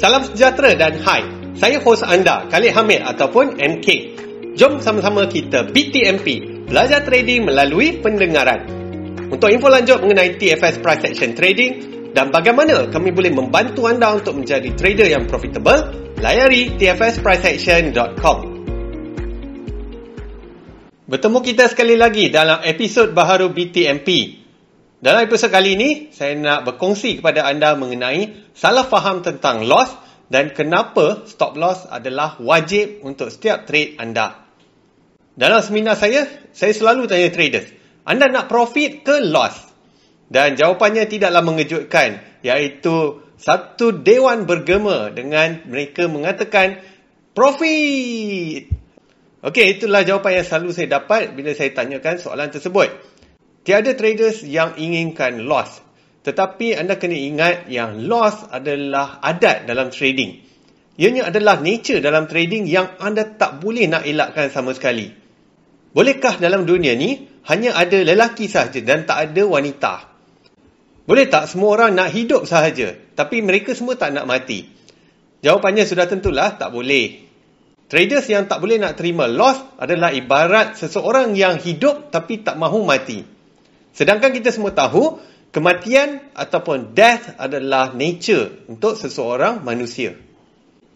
Salam sejahtera dan hai. Saya hos anda, Khalid Hamid ataupun MK. Jom sama-sama kita BTMP, belajar trading melalui pendengaran. Untuk info lanjut mengenai TFS Price Action Trading dan bagaimana kami boleh membantu anda untuk menjadi trader yang profitable, layari tfspriceaction.com. Bertemu kita sekali lagi dalam episod baharu BTMP. Dalam episod kali ini, saya nak berkongsi kepada anda mengenai salah faham tentang loss dan kenapa stop loss adalah wajib untuk setiap trade anda. Dalam seminar saya, saya selalu tanya traders, anda nak profit ke loss? Dan jawapannya tidaklah mengejutkan, iaitu satu dewan bergema dengan mereka mengatakan profit. Okey, itulah jawapan yang selalu saya dapat bila saya tanyakan soalan tersebut. Tiada traders yang inginkan loss. Tetapi anda kena ingat yang loss adalah adat dalam trading. Ianya adalah nature dalam trading yang anda tak boleh nak elakkan sama sekali. Bolehkah dalam dunia ni hanya ada lelaki sahaja dan tak ada wanita? Boleh tak semua orang nak hidup sahaja tapi mereka semua tak nak mati? Jawapannya sudah tentulah tak boleh. Traders yang tak boleh nak terima loss adalah ibarat seseorang yang hidup tapi tak mahu mati. Sedangkan kita semua tahu kematian ataupun death adalah nature untuk seseorang manusia.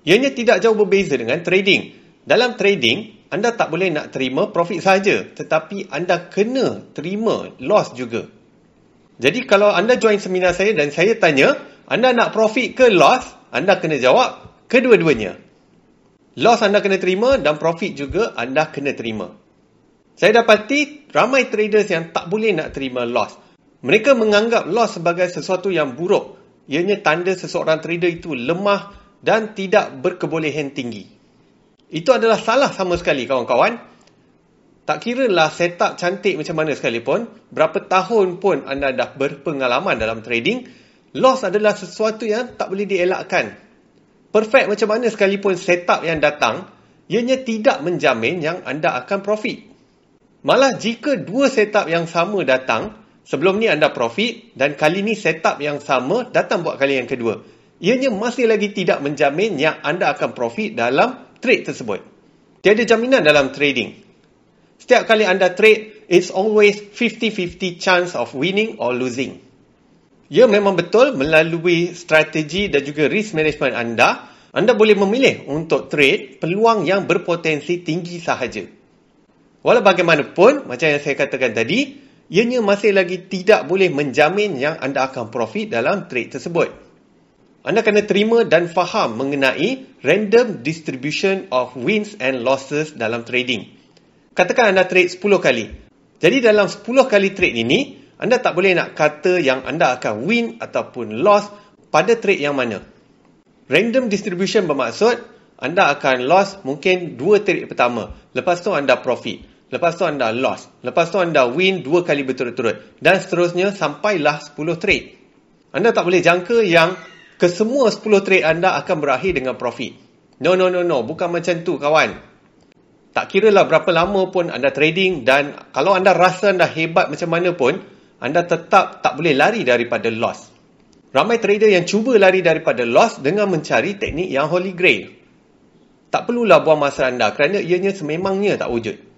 Ianya tidak jauh berbeza dengan trading. Dalam trading, anda tak boleh nak terima profit saja, tetapi anda kena terima loss juga. Jadi kalau anda join seminar saya dan saya tanya, anda nak profit ke loss? Anda kena jawab kedua-duanya. Loss anda kena terima dan profit juga anda kena terima. Saya dapati ramai traders yang tak boleh nak terima loss. Mereka menganggap loss sebagai sesuatu yang buruk. Ianya tanda seseorang trader itu lemah dan tidak berkebolehan tinggi. Itu adalah salah sama sekali kawan-kawan. Tak kira lah setup cantik macam mana sekalipun, berapa tahun pun anda dah berpengalaman dalam trading, loss adalah sesuatu yang tak boleh dielakkan. Perfect macam mana sekalipun setup yang datang, ianya tidak menjamin yang anda akan profit. Malah jika dua setup yang sama datang, sebelum ni anda profit dan kali ni setup yang sama datang buat kali yang kedua. Ianya masih lagi tidak menjamin yang anda akan profit dalam trade tersebut. Tiada jaminan dalam trading. Setiap kali anda trade, it's always 50-50 chance of winning or losing. Ya memang betul melalui strategi dan juga risk management anda, anda boleh memilih untuk trade peluang yang berpotensi tinggi sahaja. Walau bagaimanapun, macam yang saya katakan tadi, ianya masih lagi tidak boleh menjamin yang anda akan profit dalam trade tersebut. Anda kena terima dan faham mengenai random distribution of wins and losses dalam trading. Katakan anda trade 10 kali. Jadi dalam 10 kali trade ini, anda tak boleh nak kata yang anda akan win ataupun loss pada trade yang mana. Random distribution bermaksud anda akan loss mungkin 2 trade pertama. Lepas tu anda profit. Lepas tu anda loss. Lepas tu anda win dua kali berturut-turut. Dan seterusnya sampailah 10 trade. Anda tak boleh jangka yang kesemua 10 trade anda akan berakhir dengan profit. No, no, no, no. Bukan macam tu kawan. Tak kira lah berapa lama pun anda trading dan kalau anda rasa anda hebat macam mana pun, anda tetap tak boleh lari daripada loss. Ramai trader yang cuba lari daripada loss dengan mencari teknik yang holy grail. Tak perlulah buang masa anda kerana ianya sememangnya tak wujud.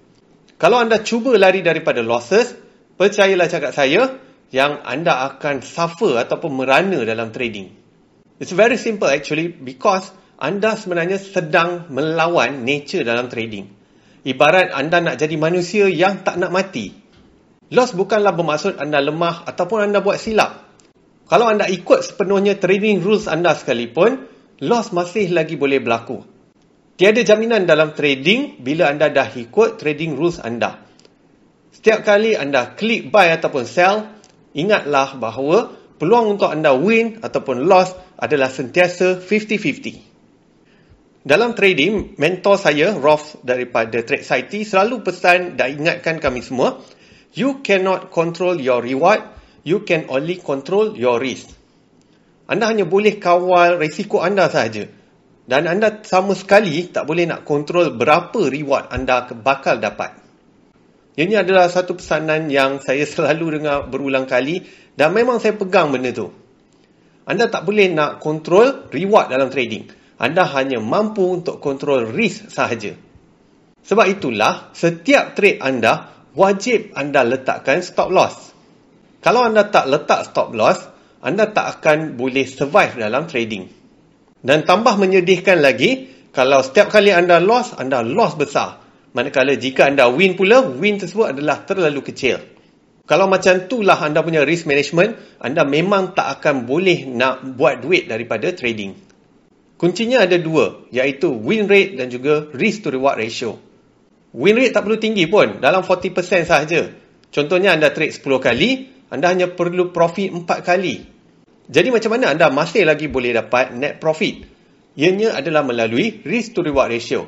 Kalau anda cuba lari daripada losses, percayalah cakap saya yang anda akan suffer ataupun merana dalam trading. It's very simple actually because anda sebenarnya sedang melawan nature dalam trading. Ibarat anda nak jadi manusia yang tak nak mati. Loss bukanlah bermaksud anda lemah ataupun anda buat silap. Kalau anda ikut sepenuhnya trading rules anda sekalipun, loss masih lagi boleh berlaku. Tiada jaminan dalam trading bila anda dah ikut trading rules anda. Setiap kali anda klik buy ataupun sell, ingatlah bahawa peluang untuk anda win ataupun loss adalah sentiasa 50-50. Dalam trading, mentor saya, Rolf daripada Trade Society, selalu pesan dan ingatkan kami semua, you cannot control your reward, you can only control your risk. Anda hanya boleh kawal risiko anda sahaja. Dan anda sama sekali tak boleh nak kontrol berapa reward anda bakal dapat. Ini adalah satu pesanan yang saya selalu dengar berulang kali dan memang saya pegang benda tu. anda tak boleh nak kontrol reward dalam trading. Anda hanya mampu untuk kontrol risk sahaja. Sebab itulah, setiap trade anda wajib anda letakkan stop loss. Kalau anda tak letak stop loss, anda tak akan boleh survive dalam trading. Dan tambah menyedihkan lagi, kalau setiap kali anda loss, anda loss besar. Manakala jika anda win pula, win tersebut adalah terlalu kecil. Kalau macam itulah anda punya risk management, anda memang tak akan boleh nak buat duit daripada trading. Kuncinya ada dua, iaitu win rate dan juga risk to reward ratio. Win rate tak perlu tinggi pun, dalam 40% sahaja. Contohnya anda trade 10 kali, anda hanya perlu profit 4 kali. Jadi macam mana anda masih lagi boleh dapat net profit? Ianya adalah melalui risk to reward ratio.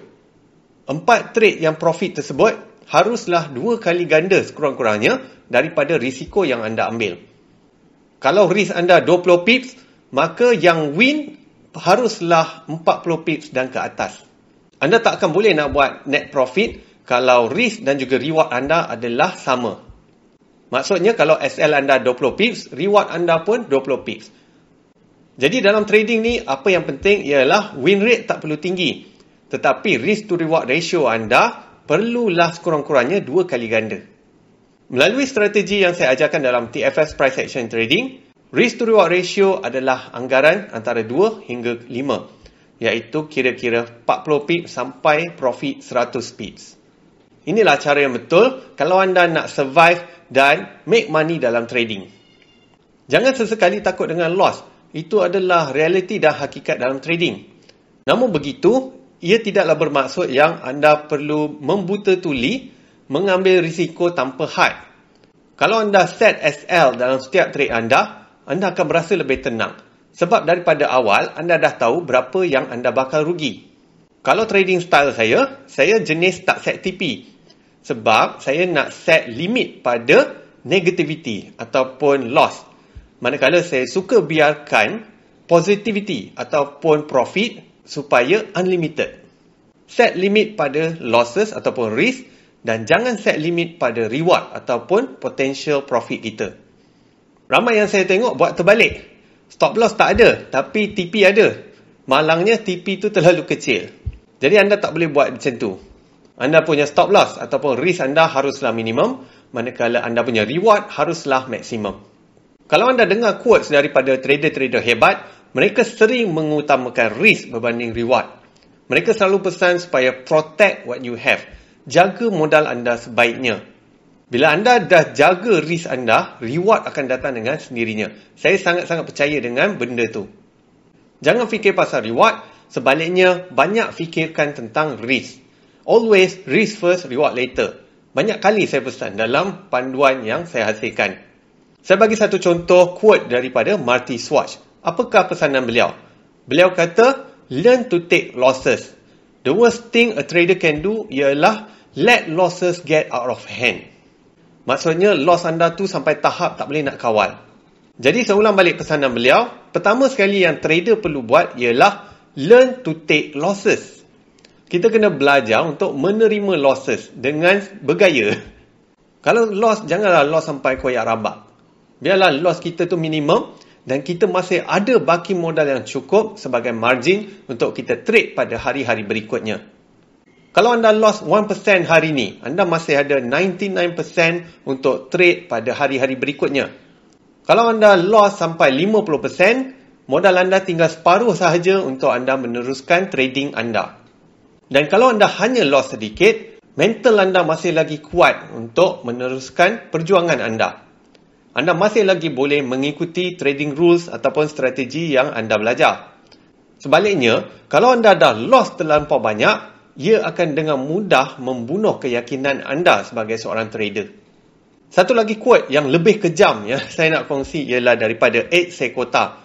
Empat trade yang profit tersebut haruslah dua kali ganda sekurang-kurangnya daripada risiko yang anda ambil. Kalau risk anda 20 pips, maka yang win haruslah 40 pips dan ke atas. Anda tak akan boleh nak buat net profit kalau risk dan juga reward anda adalah sama. Maksudnya kalau SL anda 20 pips, reward anda pun 20 pips. Jadi dalam trading ni, apa yang penting ialah win rate tak perlu tinggi. Tetapi risk to reward ratio anda perlulah sekurang-kurangnya dua kali ganda. Melalui strategi yang saya ajarkan dalam TFS Price Action Trading, risk to reward ratio adalah anggaran antara 2 hingga 5, iaitu kira-kira 40 pips sampai profit 100 pips. Inilah cara yang betul kalau anda nak survive dan make money dalam trading. Jangan sesekali takut dengan loss. Itu adalah realiti dan hakikat dalam trading. Namun begitu, ia tidaklah bermaksud yang anda perlu membuta tuli mengambil risiko tanpa had. Kalau anda set SL dalam setiap trade anda, anda akan berasa lebih tenang. Sebab daripada awal, anda dah tahu berapa yang anda bakal rugi. Kalau trading style saya, saya jenis tak set TP. Sebab saya nak set limit pada negativity ataupun loss. Manakala saya suka biarkan positivity ataupun profit supaya unlimited. Set limit pada losses ataupun risk dan jangan set limit pada reward ataupun potential profit kita. Ramai yang saya tengok buat terbalik. Stop loss tak ada tapi TP ada. Malangnya TP tu terlalu kecil. Jadi anda tak boleh buat macam tu. Anda punya stop loss ataupun risk anda haruslah minimum manakala anda punya reward haruslah maksimum. Kalau anda dengar quotes daripada trader-trader hebat, mereka sering mengutamakan risk berbanding reward. Mereka selalu pesan supaya protect what you have. Jaga modal anda sebaiknya. Bila anda dah jaga risk anda, reward akan datang dengan sendirinya. Saya sangat-sangat percaya dengan benda tu. Jangan fikir pasal reward, sebaliknya banyak fikirkan tentang risk. Always risk first, reward later. Banyak kali saya pesan dalam panduan yang saya hasilkan. Saya bagi satu contoh quote daripada Marty Swatch. Apakah pesanan beliau? Beliau kata, learn to take losses. The worst thing a trader can do ialah let losses get out of hand. Maksudnya, loss anda tu sampai tahap tak boleh nak kawal. Jadi, saya ulang balik pesanan beliau. Pertama sekali yang trader perlu buat ialah learn to take losses. Kita kena belajar untuk menerima losses dengan bergaya. Kalau loss, janganlah loss sampai koyak rabak. Biarlah loss kita tu minimum dan kita masih ada baki modal yang cukup sebagai margin untuk kita trade pada hari-hari berikutnya. Kalau anda lost 1% hari ini, anda masih ada 99% untuk trade pada hari-hari berikutnya. Kalau anda lost sampai 50%, modal anda tinggal separuh sahaja untuk anda meneruskan trading anda. Dan kalau anda hanya lost sedikit, mental anda masih lagi kuat untuk meneruskan perjuangan anda anda masih lagi boleh mengikuti trading rules ataupun strategi yang anda belajar. Sebaliknya, kalau anda dah lost terlampau banyak, ia akan dengan mudah membunuh keyakinan anda sebagai seorang trader. Satu lagi quote yang lebih kejam yang saya nak kongsi ialah daripada Ed Sekota.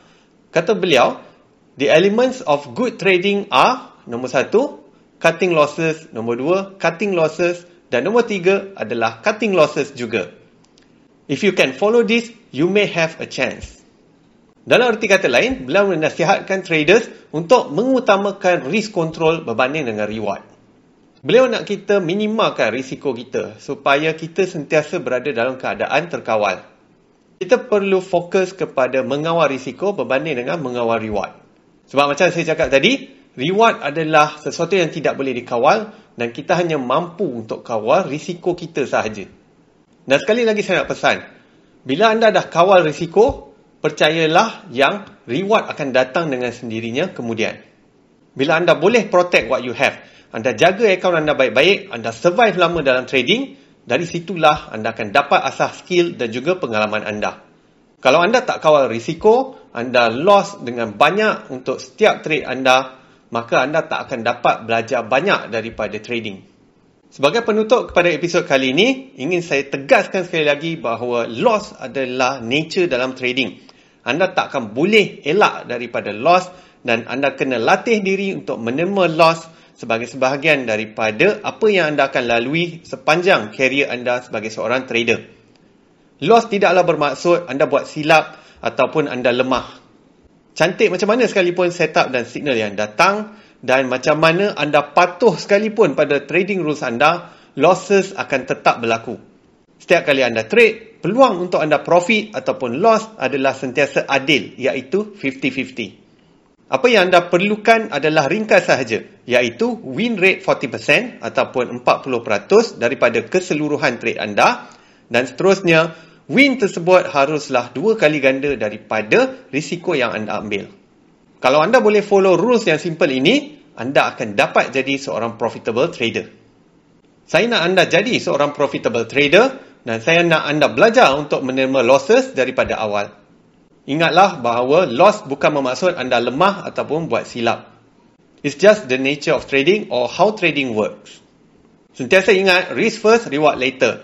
Kata beliau, The elements of good trading are, nombor satu, cutting losses, nombor dua, cutting losses, dan nombor tiga adalah cutting losses juga. If you can follow this, you may have a chance. Dalam arti kata lain, beliau menasihatkan traders untuk mengutamakan risk control berbanding dengan reward. Beliau nak kita minimalkan risiko kita supaya kita sentiasa berada dalam keadaan terkawal. kita perlu fokus kepada mengawal risiko berbanding dengan mengawal reward. Sebab macam saya cakap tadi, reward adalah sesuatu yang tidak boleh dikawal dan kita hanya mampu untuk kawal risiko kita sahaja. Dan sekali lagi saya nak pesan, bila anda dah kawal risiko, percayalah yang reward akan datang dengan sendirinya kemudian. Bila anda boleh protect what you have, anda jaga akaun anda baik-baik, anda survive lama dalam trading, dari situlah anda akan dapat asah skill dan juga pengalaman anda. Kalau anda tak kawal risiko, anda loss dengan banyak untuk setiap trade anda, maka anda tak akan dapat belajar banyak daripada trading. Sebagai penutup kepada episod kali ini, ingin saya tegaskan sekali lagi bahawa loss adalah nature dalam trading. Anda tak akan boleh elak daripada loss dan anda kena latih diri untuk menerima loss sebagai sebahagian daripada apa yang anda akan lalui sepanjang karier anda sebagai seorang trader. Loss tidaklah bermaksud anda buat silap ataupun anda lemah. Cantik macam mana sekalipun setup dan signal yang datang dan macam mana anda patuh sekalipun pada trading rules anda, losses akan tetap berlaku. Setiap kali anda trade, peluang untuk anda profit ataupun loss adalah sentiasa adil iaitu 50-50. Apa yang anda perlukan adalah ringkas sahaja, iaitu win rate 40% ataupun 40% daripada keseluruhan trade anda dan seterusnya win tersebut haruslah dua kali ganda daripada risiko yang anda ambil. Kalau anda boleh follow rules yang simple ini, anda akan dapat jadi seorang profitable trader. Saya nak anda jadi seorang profitable trader dan saya nak anda belajar untuk menerima losses daripada awal. Ingatlah bahawa loss bukan bermaksud anda lemah ataupun buat silap. It's just the nature of trading or how trading works. Sentiasa ingat, risk first, reward later.